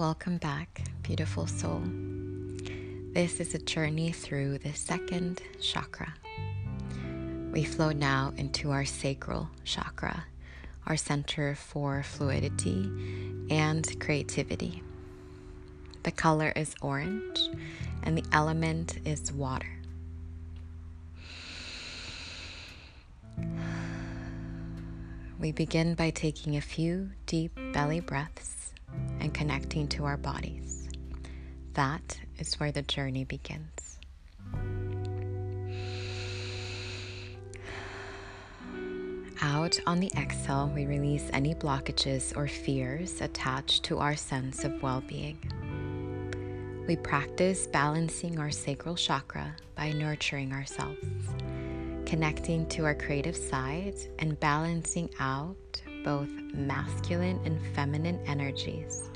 Welcome back, beautiful soul. This is a journey through the second chakra. We flow now into our sacral chakra, our center for fluidity and creativity. The color is orange and the element is water. We begin by taking a few deep belly breaths and connecting to our bodies. That is where the journey begins. Out on the exhale, we release any blockages or fears attached to our sense of well being. We practice balancing our sacral chakra by nurturing ourselves, connecting to our creative side, and balancing out both masculine and feminine energies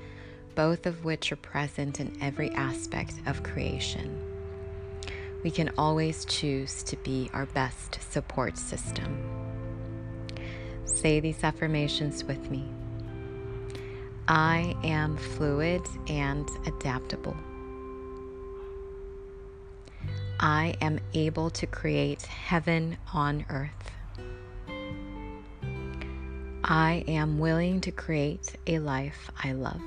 both of which are present in every aspect of creation. We can always choose to be our best support system. Say these affirmations with me. I am fluid and adaptable. I am able to create heaven on earth. I am willing to create a life I love.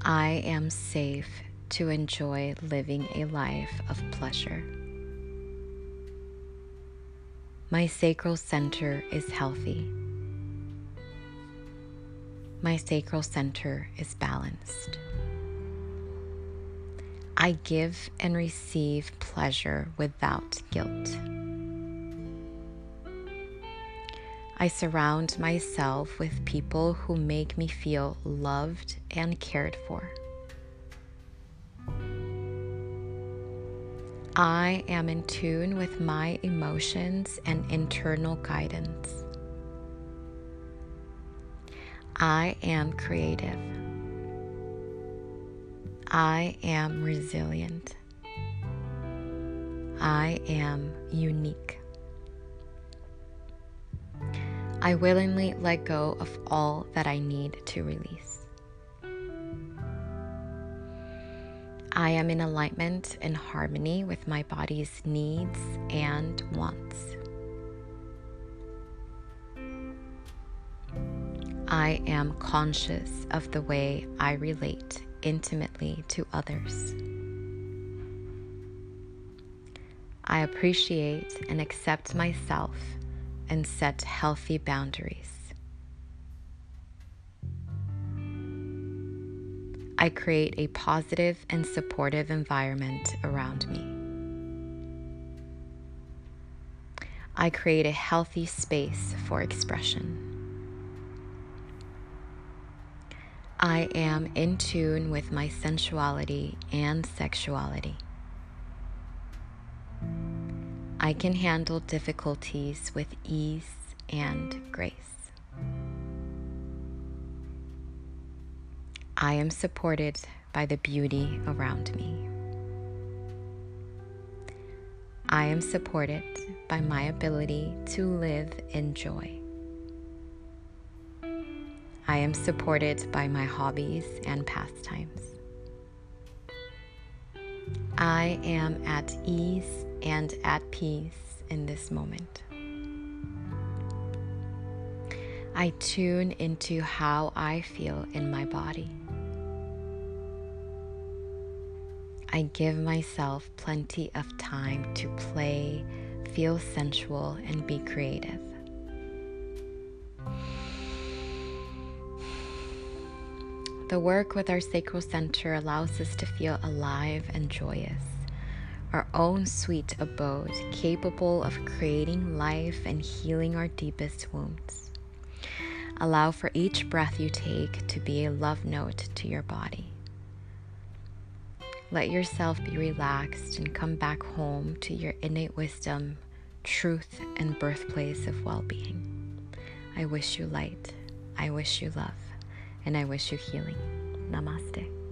I am safe to enjoy living a life of pleasure. My sacral center is healthy. My sacral center is balanced. I give and receive pleasure without guilt. I surround myself with people who make me feel loved and cared for. I am in tune with my emotions and internal guidance. I am creative. I am resilient. I am unique. I willingly let go of all that I need to release. I am in alignment and harmony with my body's needs and wants. I am conscious of the way I relate intimately to others. I appreciate and accept myself and set healthy boundaries. I create a positive and supportive environment around me. I create a healthy space for expression. I am in tune with my sensuality and sexuality. I can handle difficulties with ease and grace. I am supported by the beauty around me. I am supported by my ability to live in joy. I am supported by my hobbies and pastimes. I am at ease and at peace in this moment. I tune into how I feel in my body. I give myself plenty of time to play, feel sensual, and be creative. The work with our sacral center allows us to feel alive and joyous own sweet abode, capable of creating life and healing our deepest wounds. Allow for each breath you take to be a love note to your body. Let yourself be relaxed and come back home to your innate wisdom, truth, and birthplace of well being. I wish you light, I wish you love, and I wish you healing. Namaste.